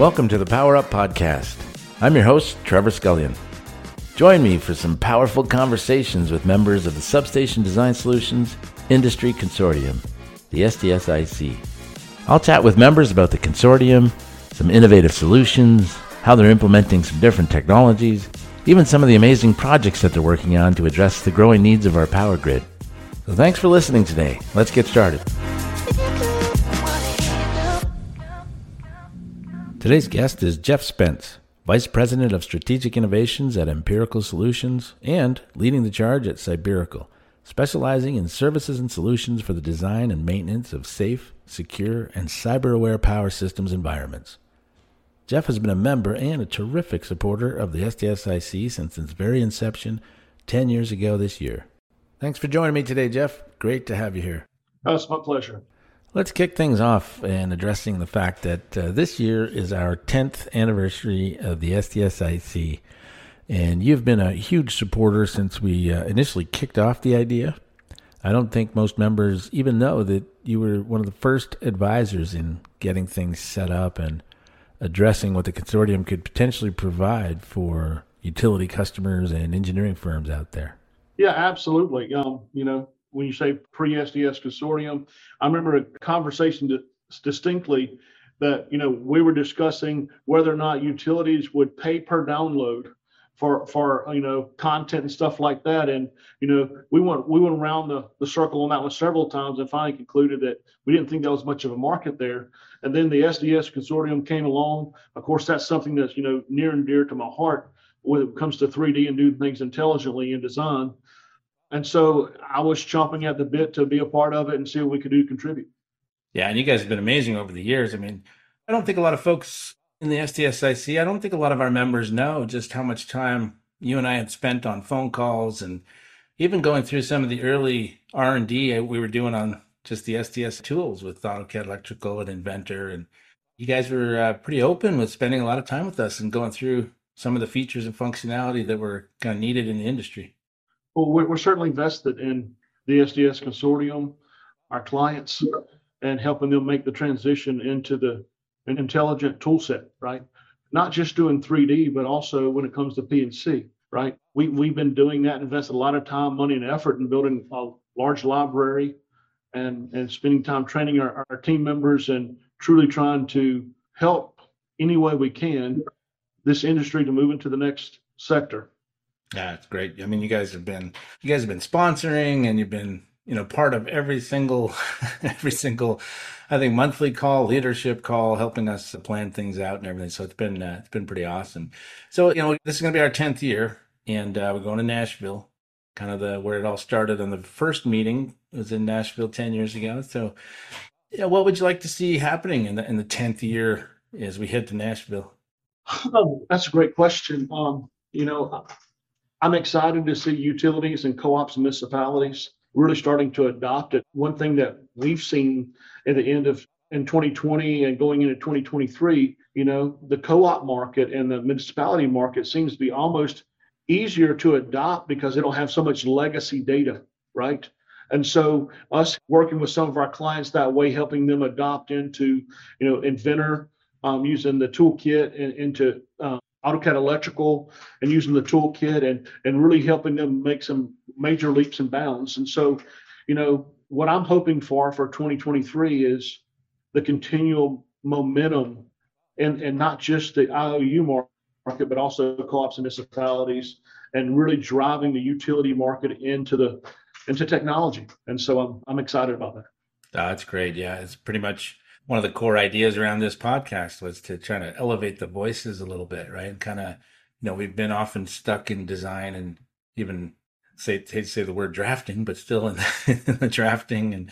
Welcome to the Power Up Podcast. I'm your host, Trevor Scullion. Join me for some powerful conversations with members of the Substation Design Solutions Industry Consortium, the SDSIC. I'll chat with members about the consortium, some innovative solutions, how they're implementing some different technologies, even some of the amazing projects that they're working on to address the growing needs of our power grid. So thanks for listening today. Let's get started. Today's guest is Jeff Spence, Vice President of Strategic Innovations at Ampirical Solutions and leading the charge at Cyberical, specializing in services and solutions for the design and maintenance of safe, secure, and cyber aware power systems environments. Jeff has been a member and a terrific supporter of the SDSIC since its very inception 10 years ago this year. Thanks for joining me today, Jeff. Great to have you here. Oh, it's my pleasure. Let's kick things off in addressing the fact that uh, this year is our 10th anniversary of the SDSIC. And you've been a huge supporter since we uh, initially kicked off the idea. I don't think most members even know that you were one of the first advisors in getting things set up and addressing what the consortium could potentially provide for utility customers and engineering firms out there. Yeah, absolutely. Um, you know, when you say pre-SDS consortium, I remember a conversation distinctly that you know we were discussing whether or not utilities would pay per download for for you know content and stuff like that. And you know we went we went around the, the circle on that one several times and finally concluded that we didn't think that was much of a market there. And then the sds consortium came along. Of course that's something that's you know near and dear to my heart when it comes to 3d and doing things intelligently in design and so I was chomping at the bit to be a part of it and see what we could do to contribute. Yeah, and you guys have been amazing over the years. I mean, I don't think a lot of folks in the SDSIC, I don't think a lot of our members know just how much time you and I had spent on phone calls and even going through some of the early R&D we were doing on just the SDS tools with AutoCAD Electrical and Inventor. And you guys were uh, pretty open with spending a lot of time with us and going through some of the features and functionality that were kind of needed in the industry. Well, we're, we're certainly vested in the SDS consortium, our clients, and helping them make the transition into the an intelligent tool set, right? Not just doing 3D, but also when it comes to PNC, right? We, we've been doing that, invested a lot of time, money, and effort in building a large library and, and spending time training our, our team members and truly trying to help any way we can this industry to move into the next sector. Yeah, it's great. I mean, you guys have been you guys have been sponsoring and you've been you know part of every single every single I think monthly call, leadership call, helping us plan things out and everything. So it's been uh, it's been pretty awesome. So you know this is going to be our tenth year, and uh, we're going to Nashville, kind of the where it all started. On the first meeting was in Nashville ten years ago. So yeah, what would you like to see happening in the in the tenth year as we head to Nashville? Oh, that's a great question. Um, you know, I'm excited to see utilities and co-ops and municipalities really starting to adopt it. One thing that we've seen at the end of in 2020 and going into 2023, you know, the co-op market and the municipality market seems to be almost easier to adopt because they don't have so much legacy data, right? And so us working with some of our clients that way, helping them adopt into, you know, Inventor, um, using the toolkit and into uh, AutoCAD electrical and using the toolkit and and really helping them make some major leaps and bounds. And so, you know, what I'm hoping for for 2023 is the continual momentum and and not just the IOU market, but also co-ops and municipalities, and really driving the utility market into the into technology. And so I'm I'm excited about that. that's great. Yeah, it's pretty much one of the core ideas around this podcast was to try to elevate the voices a little bit, right? And kind of, you know, we've been often stuck in design and even say hate to say the word drafting, but still in the, in the drafting and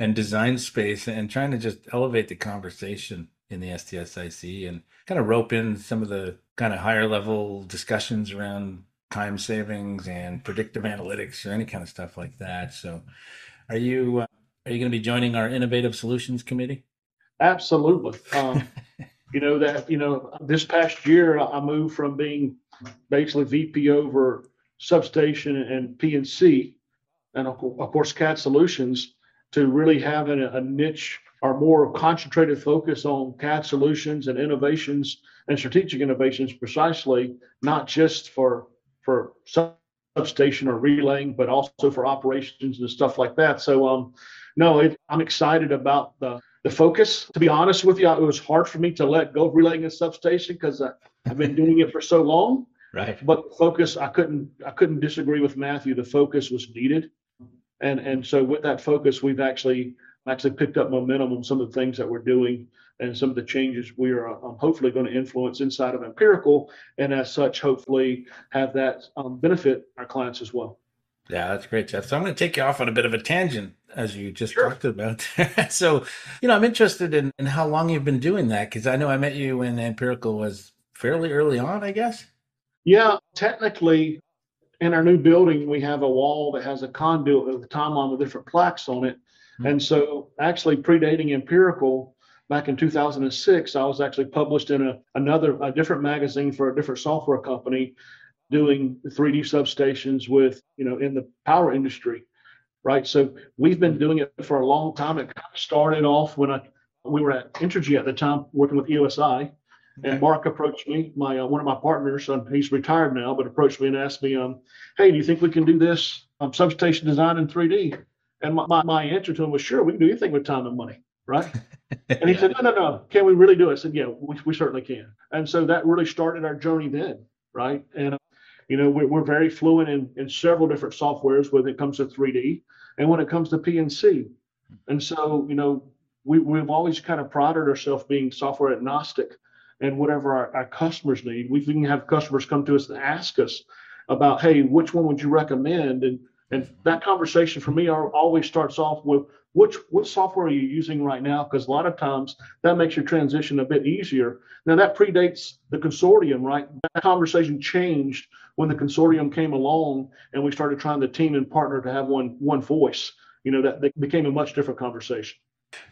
and design space, and trying to just elevate the conversation in the SDSIC and kind of rope in some of the kind of higher level discussions around time savings and predictive analytics or any kind of stuff like that. So, are you uh, are you going to be joining our innovative solutions committee? Absolutely. Um, you know that you know this past year I moved from being basically VP over substation and PNC, and of course CAD Solutions, to really having a, niche or more concentrated focus on CAD solutions and innovations and strategic innovations precisely, not just for for substation or relaying, but also for operations and stuff like that. So um, no, it, I'm excited about the the focus. To be honest with you, it was hard for me to let go of relaying a substation because I've been doing it for so long. Right. But the focus, I couldn't I couldn't disagree with Matthew. The focus was needed, and and so with that focus, we've actually actually picked up momentum on some of the things that we're doing and some of the changes we are um, hopefully going to influence inside of Ampirical, and as such, hopefully have that um, benefit our clients as well. Yeah, that's great, Jeff. So I'm going to take you off on a bit of a tangent, as you just sure. talked about. so, you know, I'm interested in, in how long you've been doing that because I know I met you when Ampirical was fairly early on, I guess. Yeah, technically, in our new building, we have a wall that has a conduit with a timeline with different plaques on it. Mm-hmm. And so, actually, predating Ampirical, back in 2006, I was actually published in a, another, a different magazine for a different software company doing 3D substations with, you know, in the power industry, right? So we've been doing it for a long time. It started off when I, we were at Entergy at the time working with EOSI. And Mark approached me, my uh, one of my partners, um, he's retired now, but approached me and asked me, um, "Hey, do you think we can do this um, substation design in 3D?" And my, my, my answer to him was, "Sure, we can do anything with time and money." right? and he said, no, no, no, can we really do it? I said, yeah, we, we certainly can. And so that really started our journey then, right? And, you know, we're, we're very fluent in, in several different softwares when it comes to 3D and when it comes to PNC. And so, you know, we, we've always kind of prided ourselves being software agnostic and whatever our, our customers need. We can have customers come to us and ask us about, hey, which one would you recommend? And and that conversation for me always starts off with which what software are you using right now? Because a lot of times that makes your transition a bit easier. Now that predates the consortium, right? That conversation changed when the consortium came along and we started trying to team and partner to have one one voice. You know that, that became a much different conversation.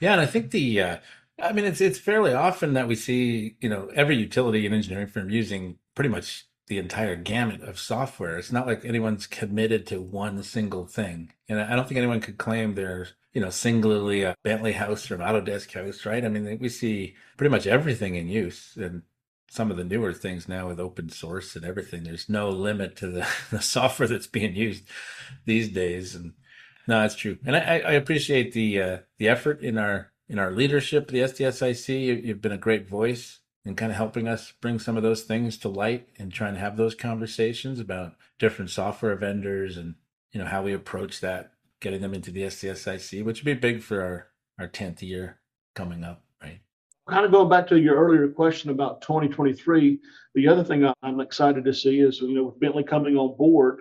Yeah, and I think the uh, I mean it's it's fairly often that we see you know every utility and engineering firm using pretty much the entire gamut of software. It's not like anyone's committed to one single thing. And I don't think anyone could claim they're, you know, singularly a Bentley house or an Autodesk house, right? I mean, we see pretty much everything in use and some of the newer things now with open source and everything. There's no limit to the, the software that's being used these days. And no, that's true. And I, I appreciate the, uh, the effort in our, in our leadership, the SDSIC. You've been a great voice in kind of helping us bring some of those things to light and trying to have those conversations about different software vendors and you know how we approach that getting them into the SDSIC which would be big for our our 10th year coming up kind of going back to your earlier question about 2023 the other thing i'm excited to see is you know with bentley coming on board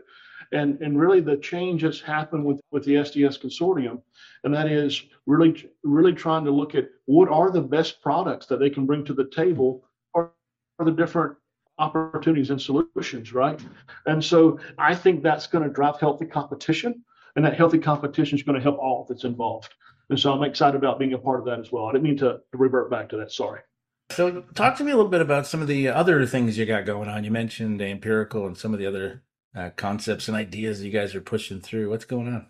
and and really the change that's happened with with the SDS consortium, and that is really really trying to look at what are the best products that they can bring to the table or, or the different opportunities and solutions, right? And so I think that's going to drive healthy competition, and that healthy competition is going to help all that's involved. And so I'm excited about being a part of that as well. I didn't mean to, to revert back to that. Sorry. So, talk to me a little bit about some of the other things you got going on. You mentioned Ampirical and some of the other uh, concepts and ideas you guys are pushing through. What's going on?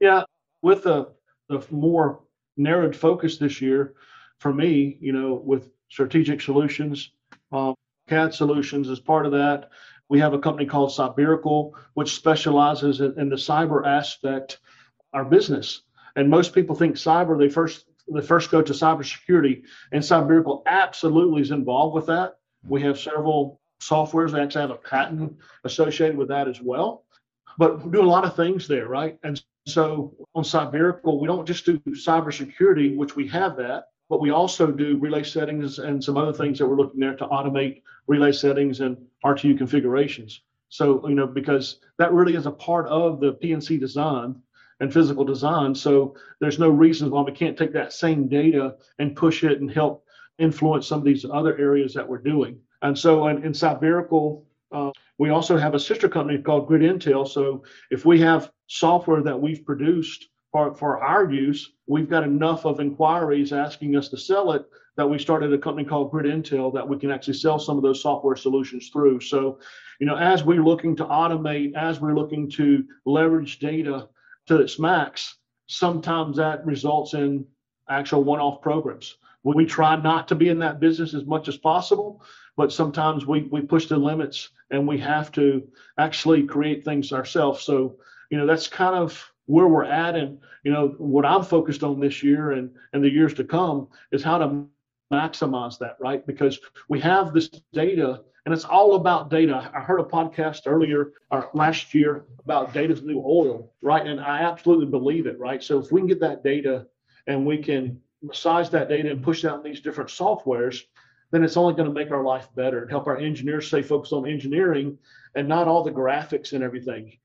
Yeah, with the the more narrowed focus this year, for me, you know, with strategic solutions, um, CAD solutions as part of that. We have a company called Cyberical, which specializes in, in the cyber aspect our business. And most people think cyber, they first they first go to cybersecurity, and Cyberical absolutely is involved with that. We have several softwares. They actually have a patent associated with that as well. But we do a lot of things there, right? And so on Cyberical, we don't just do cybersecurity, which we have that, but we also do relay settings and some other things that we're looking there to automate relay settings and RTU configurations. So, you know, because that really is a part of the PNC design and physical design. So there's no reason why we can't take that same data and push it and help influence some of these other areas that we're doing. And so in, in Cyberical, uh, we also have a sister company called Grid Intel. So if we have software that we've produced for, for our use, we've got enough of inquiries asking us to sell it that we started a company called Grid Intel that we can actually sell some of those software solutions through. So, you know, as we're looking to automate, as we're looking to leverage data to its max, sometimes that results in actual one-off programs. We try not to be in that business as much as possible, but sometimes we we push the limits and we have to actually create things ourselves. So, you know, that's kind of where we're at and you know what i'm focused on this year and and the years to come is how to maximize that right because we have this data and it's all about data. I heard a podcast earlier or uh, last year about data's new oil right? And i absolutely believe it right? So if we can get that data and we can massage that data and push out these different softwares then it's only going to make our life better and help our engineers stay focused on engineering and not all the graphics and everything.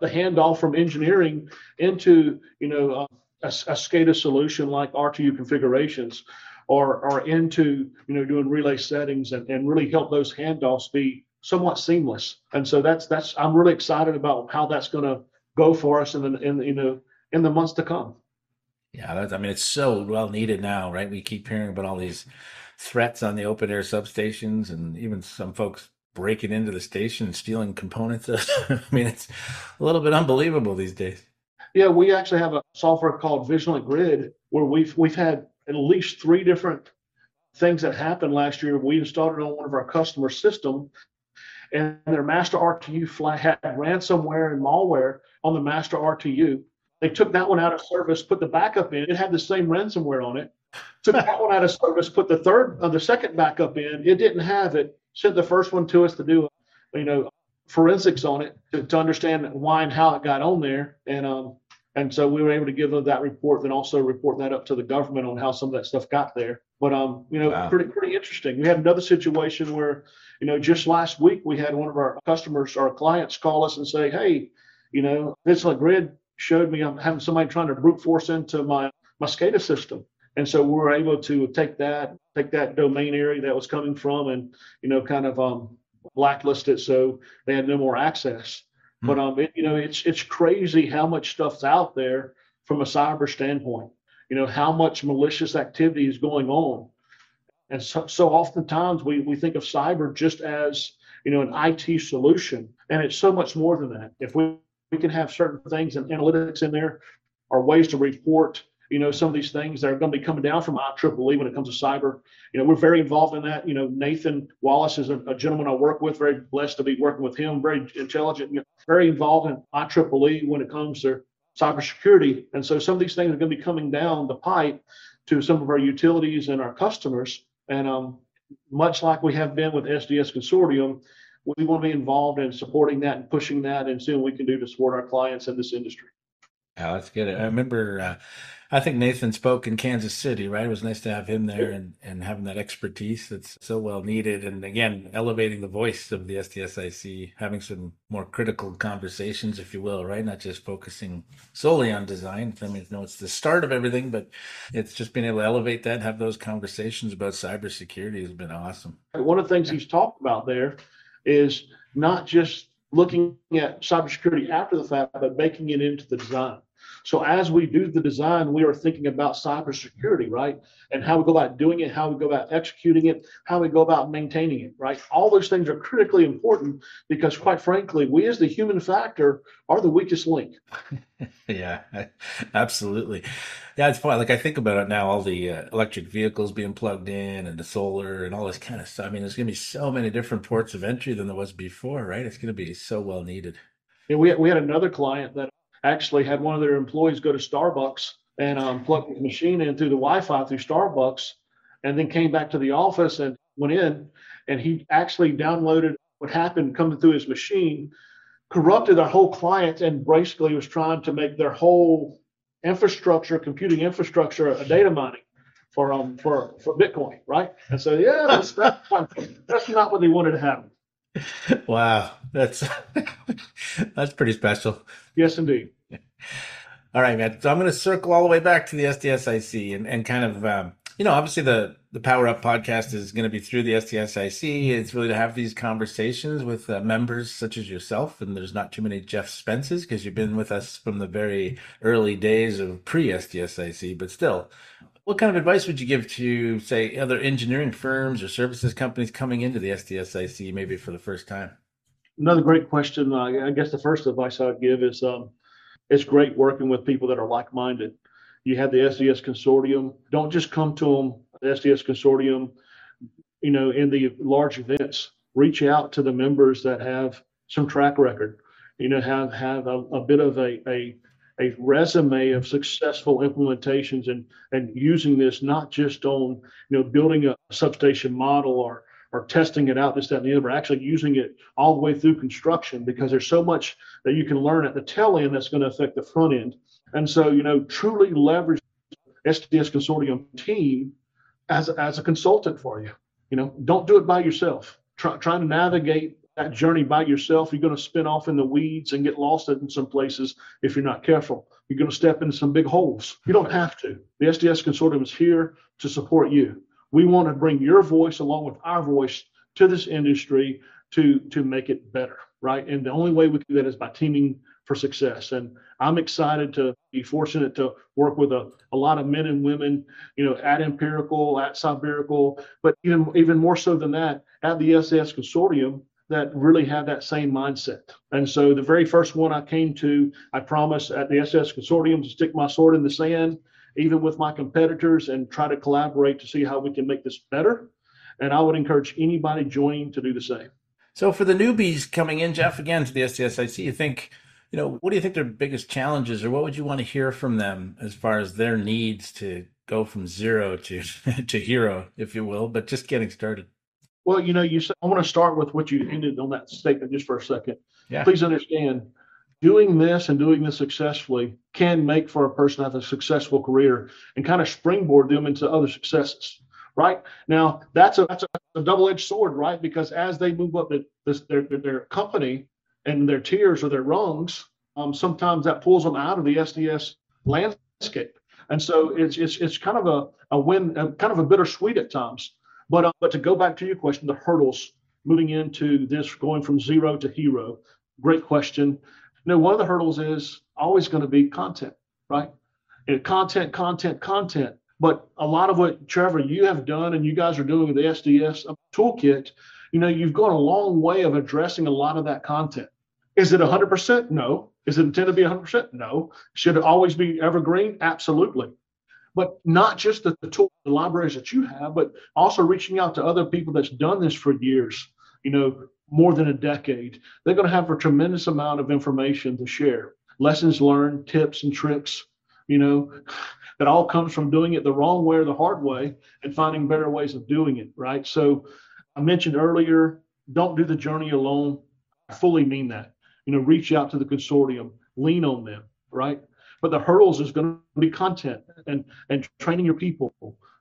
The handoff from engineering into you know a, a SCADA solution like RTU configurations, or or into you know doing relay settings and, and really help those handoffs be somewhat seamless. And so that's that's I'm really excited about how that's going to go for us in the in you know in the months to come. Yeah, that's, I mean it's so well needed now, right? We keep hearing about all these threats on the open air substations, and even some folks breaking into the station and stealing components. I mean, it's a little bit unbelievable these days. Yeah, we actually have a software called Vigilant Grid where we've we've had at least three different things that happened last year. We installed it on one of our customer system, and their master RTU flag had ransomware and malware on the master RTU. They took that one out of service, put the backup in. It had the same ransomware on it. Took that one out of service, put the third, uh, the second backup in. It didn't have it sent the first one to us to do, you know, forensics on it to, to understand why and how it got on there. And um, and so we were able to give them that report, then also report that up to the government on how some of that stuff got there. But um, you know, wow. pretty pretty interesting. We had another situation where, you know, just last week we had one of our customers, our clients, call us and say, hey, you know, Vigilant Grid showed me I'm having somebody trying to brute force into my my SCADA system. And so we were able to take that, take that domain area that was coming from and, you know, kind of um, blacklist it so they had no more access. But um, it, you know, it's it's crazy how much stuff's out there from a cyber standpoint. You know, how much malicious activity is going on. And so, so oftentimes we, we think of cyber just as, you know, an IT solution. And it's so much more than that. If we, we can have certain things and analytics in there or ways to report you know, some of these things that are going to be coming down from IEEE when it comes to cyber. You know, we're very involved in that. You know, Nathan Wallace is a, a gentleman I work with, very blessed to be working with him, very intelligent, you know, very involved in IEEE when it comes to cybersecurity. And so some of these things are going to be coming down the pipe to some of our utilities and our customers. And um, much like we have been with SDS Consortium, we want to be involved in supporting that and pushing that and seeing what we can do to support our clients in this industry. Yeah, that's good. I remember uh, I think Nathan spoke in Kansas City, right? It was nice to have him there and, and having that expertise that's so well needed. And again, elevating the voice of the SDSIC, having some more critical conversations, if you will, right? Not just focusing solely on design. I mean, no, it's the start of everything, but it's just being able to elevate that, have those conversations about cybersecurity has been awesome. One of the things he's talked about there is not just looking at cybersecurity after the fact, but making it into the design. So as we do the design, we are thinking about cybersecurity, right? And how we go about doing it, how we go about executing it, how we go about maintaining it, right? All those things are critically important because, quite frankly, we as the human factor are the weakest link. yeah, absolutely. Yeah, it's fun. Like I think about it now, all the uh, electric vehicles being plugged in and the solar and all this kind of stuff. I mean, there's going to be so many different ports of entry than there was before, right? It's going to be so well needed. Yeah, we, we had another client that actually had one of their employees go to Starbucks and um, plug the machine in through the Wi-Fi through Starbucks, and then came back to the office and went in, and he actually downloaded what happened coming through his machine, corrupted their whole client, and basically was trying to make their whole infrastructure, computing infrastructure, a data mining for um for for Bitcoin, right? And so yeah, that's that's, that's not what they wanted to happen. Wow, that's that's pretty special. Yes, indeed. All right, man. So I'm going to circle all the way back to the SDSIC and, and kind of, um, you know, obviously the the Power Up podcast is going to be through the SDSIC. It's really to have these conversations with uh, members such as yourself, and there's not too many Jeff Spences because you've been with us from the very early days of pre SDSIC. But still, what kind of advice would you give to, say, other engineering firms or services companies coming into the SDSIC maybe for the first time? Another great question. Uh, I guess the first advice I would give is um, it's great working with people that are like-minded. You have the SDS consortium. Don't just come to them, the SDS consortium, you know, in the large events. Reach out to the members that have some track record, you know, have have a, a bit of a, a a resume of successful implementations and and using this not just on you know building a substation model or or testing it out this that and the other but actually using it all the way through construction because there's so much that you can learn at the tail end that's going to affect the front end and so you know truly leverage sds consortium team as as a consultant for you you know don't do it by yourself Try, trying to navigate that journey by yourself, you're going to spin off in the weeds and get lost in some places if you're not careful. You're going to step into some big holes. You don't have to. The SDS Consortium is here to support you. We want to bring your voice along with our voice to this industry to to make it better, right? And the only way we can do that is by teaming for success. And I'm excited to be fortunate to work with a, a lot of men and women, you know, at Ampirical, at Cyberical, but even even more so than that, at the SS Consortium, that really have that same mindset. And so the very first one I came to, I promised at the SS Consortium to stick my sword in the sand, even with my competitors, and try to collaborate to see how we can make this better. And I would encourage anybody joining to do the same. So for the newbies coming in, Jeff, again to the SDSIC, you think, you know, what do you think their biggest challenges, or what would you want to hear from them as far as their needs to go from zero to to hero, if you will, but just getting started? Well, you know, you said, I want to start with what you ended on that statement just for a second. Yeah. Please understand, doing this and doing this successfully can make for a person have a successful career and kind of springboard them into other successes. Right now, that's a that's a, double-edged sword, right? Because as they move up the, this, their their company and their tiers or their rungs, um, sometimes that pulls them out of the SDS landscape, and so it's it's it's kind of a a win, a, kind of a bittersweet at times. But uh, but to go back to your question, the hurdles moving into this, going from zero to hero, great question. You know, one of the hurdles is always going to be content, right? And content, content, content. But a lot of what Trevor you have done and you guys are doing with the SDS toolkit, you know, you've gone a long way of addressing a lot of that content. Is it 100%? No. Is it intended to be 100%? No. Should it always be evergreen? Absolutely but not just the, the tools, the libraries that you have, but also reaching out to other people that's done this for years, you know, more than a decade. They're going to have a tremendous amount of information to share, lessons learned, tips and tricks, you know, that all comes from doing it the wrong way or the hard way and finding better ways of doing it, right? So I mentioned earlier, don't do the journey alone. I fully mean that. You know, reach out to the consortium, lean on them, right? But the hurdles is going to be content and and training your people,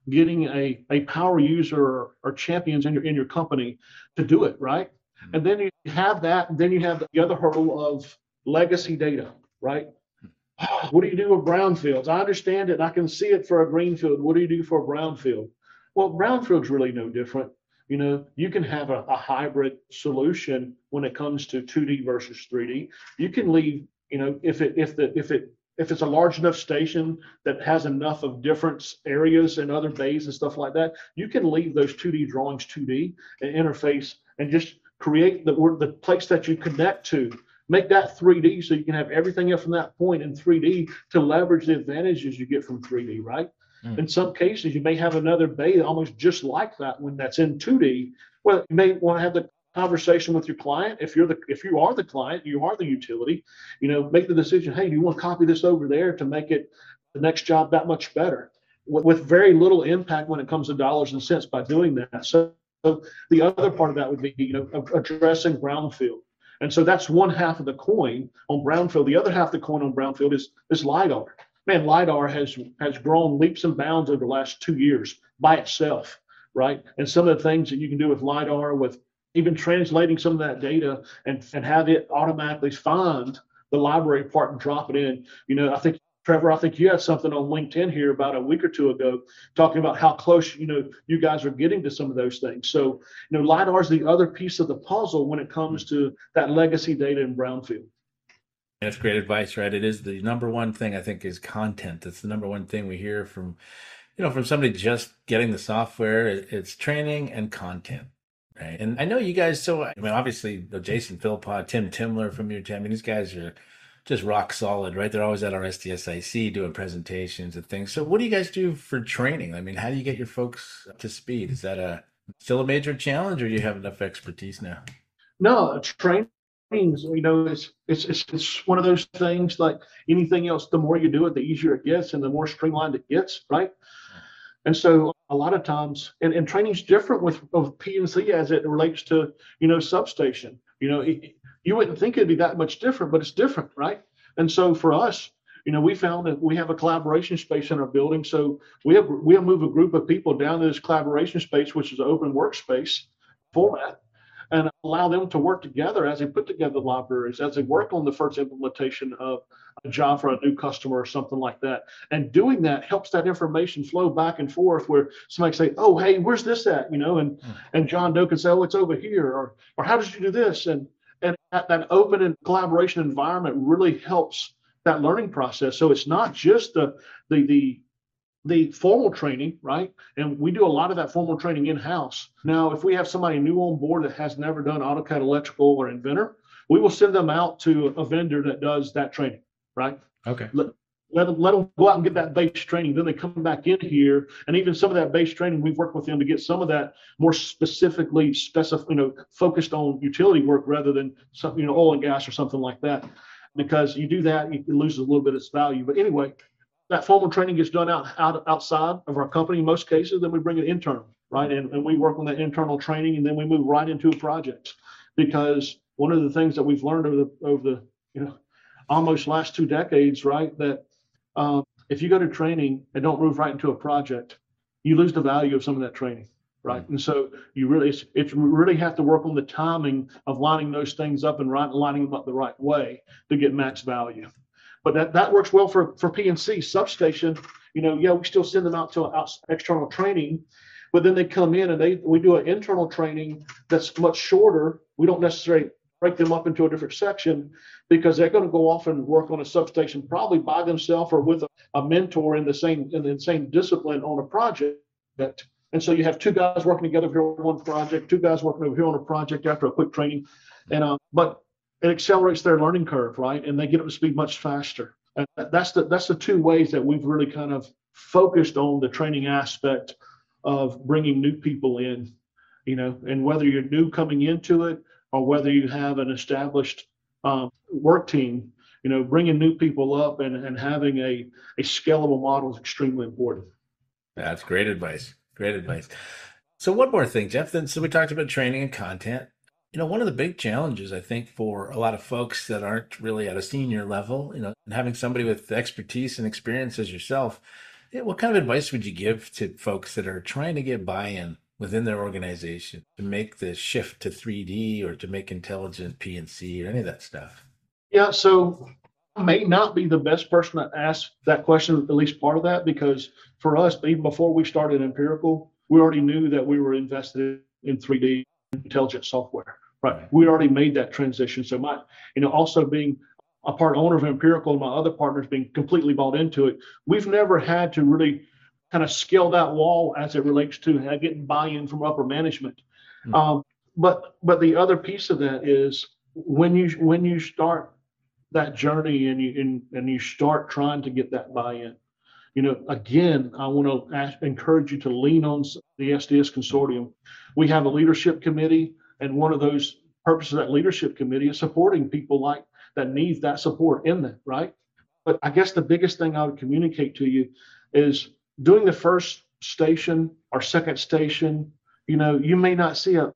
getting a, a power user or, or champions in your in your company to do it, right? Mm-hmm. And then you have that, and then you have the other hurdle of legacy data, right? What do you do with brownfields? I understand it. I can see it for a greenfield. What do you do for a brownfield? Well, brownfield's really no different. You know, you can have a, a hybrid solution when it comes to 2D versus 3D. You can leave, you know, if it if the if it if it's a large enough station that has enough of different areas and other bays and stuff like that, you can leave those 2D drawings 2D and interface and just create the the place that you connect to. Make that 3D so you can have everything up from that point in 3D to leverage the advantages you get from 3D, right? Mm. In some cases, you may have another bay almost just like that when that's in 2D. Well, you may want to have the conversation with your client. If you're the if you are the client, you are the utility, you know, make the decision, hey, do you want to copy this over there to make it the next job that much better? With, with very little impact when it comes to dollars and cents by doing that. So, so the other part of that would be, you know, addressing brownfield. And so that's one half of the coin on brownfield. The other half of the coin on brownfield is is lidar. Man, lidar has has grown leaps and bounds over the last two years by itself, right? And some of the things that you can do with lidar, with even translating some of that data and, and have it automatically find the library part and drop it in. You know, I think Trevor, I think you had something on LinkedIn here about a week or two ago talking about how close, you know, you guys are getting to some of those things. So, you know, LiDAR is the other piece of the puzzle when it comes to that legacy data in brownfield. That's great advice, right? It is the number one thing I think is content. That's the number one thing we hear from, you know, from somebody just getting the software. It's training and content. Right. And I know you guys, so I mean, obviously, Jason Philpott, Tim Timler from your team, I mean, these guys are just rock solid, right? They're always at our SDSIC doing presentations and things. So, what do you guys do for training? I mean, how do you get your folks up to speed? Is that a still a major challenge, or do you have enough expertise now? No, training you know, it's, it's, it's, it's one of those things like anything else, the more you do it, the easier it gets and the more streamlined it gets, right? And so a lot of times, and, and training's different with of PNC as it relates to, you know, substation. You know, you wouldn't think it'd be that much different, but it's different, right? And so for us, you know, we found that we have a collaboration space in our building. So we have we'll move a group of people down to this collaboration space, which is an open workspace format and allow them to work together as they put together libraries, as they work on the first implementation of a job for a new customer or something like that. And doing that helps that information flow back and forth where somebody say, oh, hey, where's this at? You know, and, hmm. and John Doe can say, oh, it's over here, or, or how did you do this? And that, that open and collaboration environment really helps that learning process. So it's not just the, the, the the formal training, right? And we do a lot of that formal training in house. Now, if we have somebody new on board that has never done AutoCAD Electrical or Inventor, we will send them out to a vendor that does that training, right? Okay. Let, them let them go out and get that base training. Then they come back in here, and even some of that base training, we've worked with them to get some of that more specifically specific, you know, focused on utility work rather than some, you know, oil and gas or something like that. Because you do that, it loses a little bit of its value. But anyway, that formal training gets done out, out outside of our company in most cases, then we bring it internal, right? And, and we work on that internal training and then we move right into projects. Because one of the things that we've learned over the over the you know almost last two decades, right, that um, if you go to training and don't move right into a project, you lose the value of some of that training, right? Mm-hmm. And so you really it's, it's really have to work on the timing of lining those things up and right, lining them up the right way to get max value. But that, that works well for, for PNC substation. You know, yeah, we still send them out to out, external training, but then they come in and they we do an internal training that's much shorter. We don't necessarily break them up into a different section because they're going to go off and work on a substation probably by themselves or with a, a mentor in the same in the same discipline on a project. And so you have two guys working together here on one project, two guys working over here on a project after a quick training. And uh, but it accelerates their learning curve, right? And they get up to speed much faster. And that's the that's the two ways that we've really kind of focused on the training aspect of bringing new people in, you know, and whether you're new coming into it or whether you have an established um, work team, you know, bringing new people up and, and having a, a scalable model is extremely important. That's great advice. Great advice. So one more thing, Jeff. Then, so we talked about training and content. You know, one of the big challenges, I think, for a lot of folks that aren't really at a senior level, you know, and having somebody with expertise and experience as yourself, what kind of advice would you give to folks that are trying to get buy in within their organization to make the shift to 3D or to make intelligent PNC or any of that stuff? Yeah, so I may not be the best person to ask that question, at least part of that, because for us, even before we started Ampirical, we already knew that we were invested in 3D intelligent software. Right. We already made that transition. So my, you know, also being a part owner of Ampirical and my other partners being completely bought into it, we've never had to really kind of scale that wall as it relates to getting buy-in from upper management. Mm-hmm. Um, but but the other piece of that is when you when you start that journey and you and, and you start trying to get that buy-in, you know, again, I want to ask, encourage you to lean on the SDS consortium. We have a leadership committee, and one of those purposes of that leadership committee is supporting people like that needs that support in that, right? But I guess the biggest thing I would communicate to you is doing the first station or second station. You know, you may not see a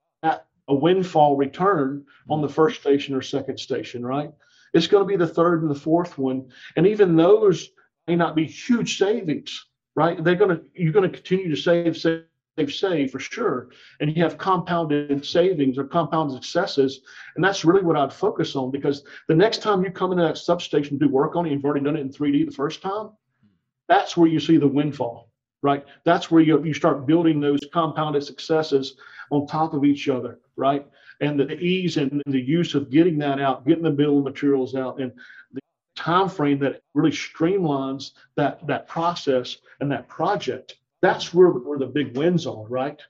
a windfall return on the first station or second station, right? It's going to be the third and the fourth one, and even those may not be huge savings, right? They're going to, you're going to continue to save, save, save save for sure. And you have compounded savings or compounded successes. And that's really what I'd focus on because the next time you come into that substation to do work on it, you've already done it in 3D the first time, that's where you see the windfall, right? That's where you, you start building those compounded successes on top of each other, right? And the ease and the use of getting that out, getting the bill of materials out, and the time frame that really streamlines that that process and that project that's where, where the big wins are right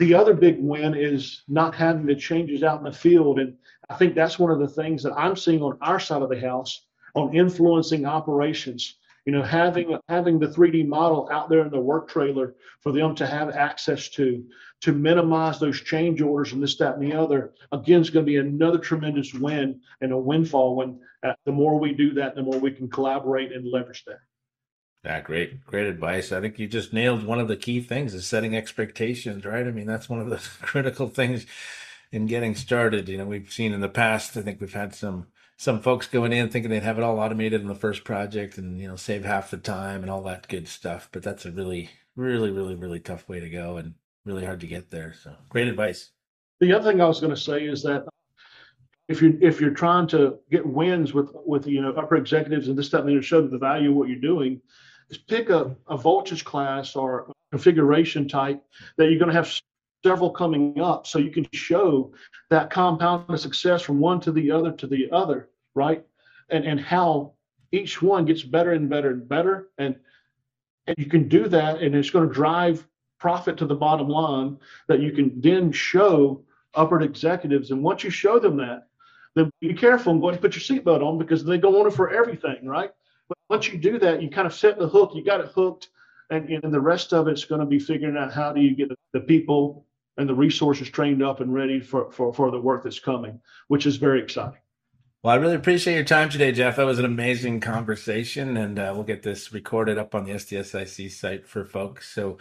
the other big win is not having the changes out in the field. And I think that's one of the things that I'm seeing on our side of the house on influencing operations. You know, having having the 3D model out there in the work trailer for them to have access to, to minimize those change orders and this, that, and the other, again, is going to be another tremendous win and a windfall when uh, the more we do that, the more we can collaborate and leverage that. Yeah, great, great advice. I think you just nailed one of the key things is setting expectations, right? I mean, that's one of the critical things in getting started. You know, we've seen in the past, I think we've had some some folks going in thinking they'd have it all automated in the first project and you know save half the time and all that good stuff. But that's a really, really, really, really tough way to go and really hard to get there. So great advice. The other thing I was going to say is that if you're if you're trying to get wins with with you know upper executives and this that and to show the value of what you're doing, is pick a, a voltage class or configuration type that you're going to have several coming up so you can show that compound of success from one to the other to the other right? And and how each one gets better and better and better and and you can do that and it's going to drive profit to the bottom line that you can then show upward executives. And once you show them that then be careful and go and put your seatbelt on because they go on it for everything right? But once you do that, you kind of set the hook, you got it hooked, and, and the rest of it's going to be figuring out how do you get the people and the resources trained up and ready for, for, for the work that's coming, which is very exciting. Well, I really appreciate your time today, Jeff. That was an amazing conversation, and uh, we'll get this recorded up on the SDSIC site for folks. So,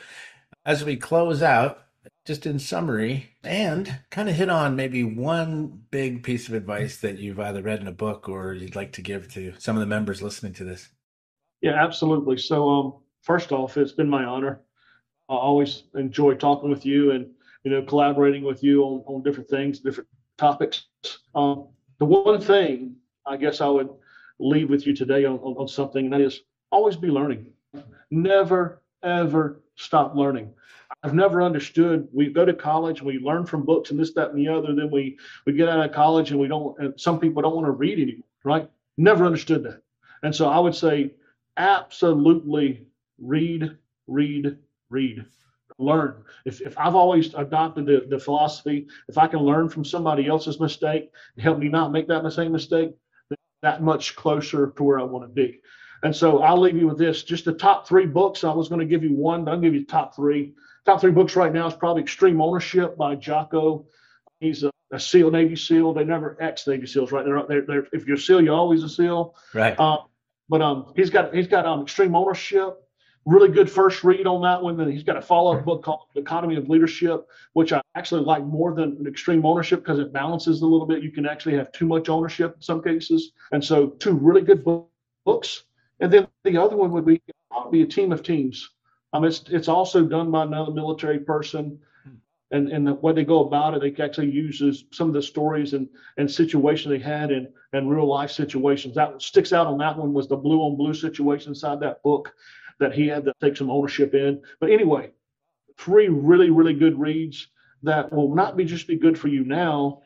as we close out, just in summary, and kind of hit on maybe one big piece of advice that you've either read in a book or you'd like to give to some of the members listening to this. Yeah, absolutely. So, um, first off, it's been my honor. I always enjoy talking with you and you know collaborating with you on, on different things, different topics. Um, the one thing I guess I would leave with you today on, on, on something, and that is always be learning. Never ever stop learning. I've never understood. We go to college, we learn from books and this, that, and the other. Then we we get out of college and we don't. And some people don't want to read anymore, right? Never understood that. And so I would say, absolutely read, read, read, learn. If if I've always adopted the, the philosophy, if I can learn from somebody else's mistake and help me not make that same mistake, that much closer to where I want to be. And so I'll leave you with this: just the top three books. I was going to give you one, but I'll give you top three top three books right now is probably Extreme Ownership by Jocko. He's a, a SEAL, Navy SEAL. They never ex Navy SEALs, right? They're, they're, they're, if you're a SEAL, you're always a SEAL. Right. Uh, but um, he's got he's got um, Extreme Ownership. Really good first read on that one. Then he's got a follow up book called The Dichotomy of Leadership, which I actually like more than Extreme Ownership because it balances a little bit. You can actually have too much ownership in some cases, and so two really good books. And then the other one would be be a team of teams. Um, it's it's also done by another military person, and and the way they go about it, they actually uses some of the stories and and situations they had in and real life situations. That sticks out on that one was the blue on blue situation inside that book that he had to take some ownership in. But anyway, three really really good reads that will not be just be good for you now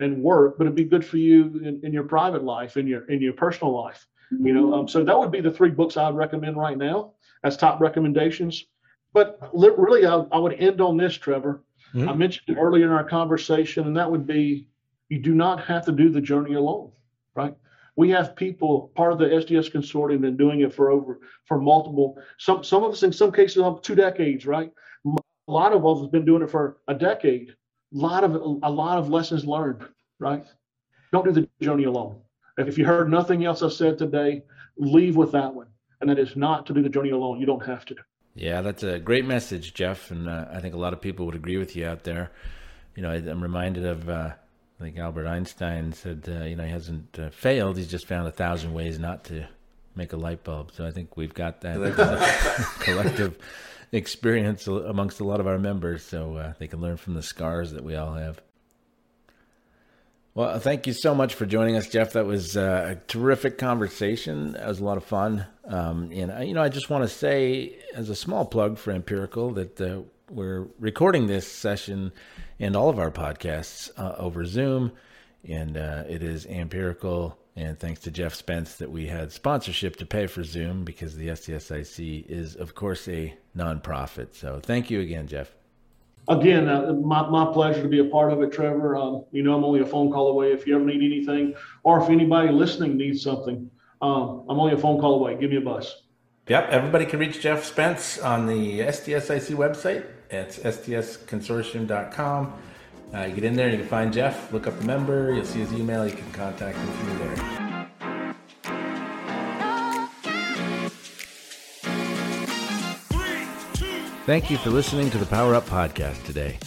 and work, but it'd be good for you in, in your private life, in your in your personal life. You know, um, so that would be the three books I'd recommend right now as top recommendations. But really, I, I would end on this, Trevor. Mm-hmm. I mentioned it earlier in our conversation, and that would be you do not have to do the journey alone, right? We have people part of the SDS consortium and doing it for over for multiple some some of us in some cases two decades, right? A lot of us have been doing it for a decade. A lot of a lot of lessons learned, right? Don't do the journey alone. If you heard nothing else I said today, leave with that one and that is not to do the journey alone. You don't have to. Yeah, that's a great message, Jeff, and uh, I think a lot of people would agree with you out there. You know, I, am reminded of uh, I think Albert Einstein said, uh, you know, he hasn't uh, failed; he's just found a thousand ways not to make a light bulb. So I think we've got that collective experience amongst a lot of our members, so uh, they can learn from the scars that we all have. Well, thank you so much for joining us, Jeff. That was uh, a terrific conversation. That was a lot of fun. Um, and, uh, you know, I just want to say, as a small plug for Ampirical, that uh, we're recording this session and all of our podcasts uh, over Zoom. And uh, it is Ampirical. And thanks to Jeff Spence that we had sponsorship to pay for Zoom because the SDSIC is, of course, a nonprofit. So thank you again, Jeff. again, uh, my, my pleasure to be a part of it, Trevor. Um, you know, I'm only a phone call away if you ever need anything, or if anybody listening needs something. Um, I'm only a phone call away. Give me a buzz. Yep, everybody can reach Jeff Spence on the SDSIC website. It's sdsconsortium.com. Uh, you get in there, you can find Jeff, look up the member, you'll see his email, you can contact him through there. Thank you for listening to the Power Up Podcast today.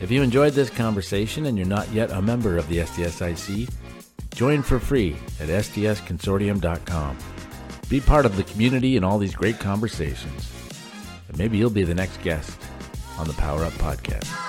If you enjoyed this conversation and you're not yet a member of the SDSIC, join for free at sdsconsortium.com. Be part of the community and all these great conversations. And maybe you'll be the next guest on the Power Up Podcast.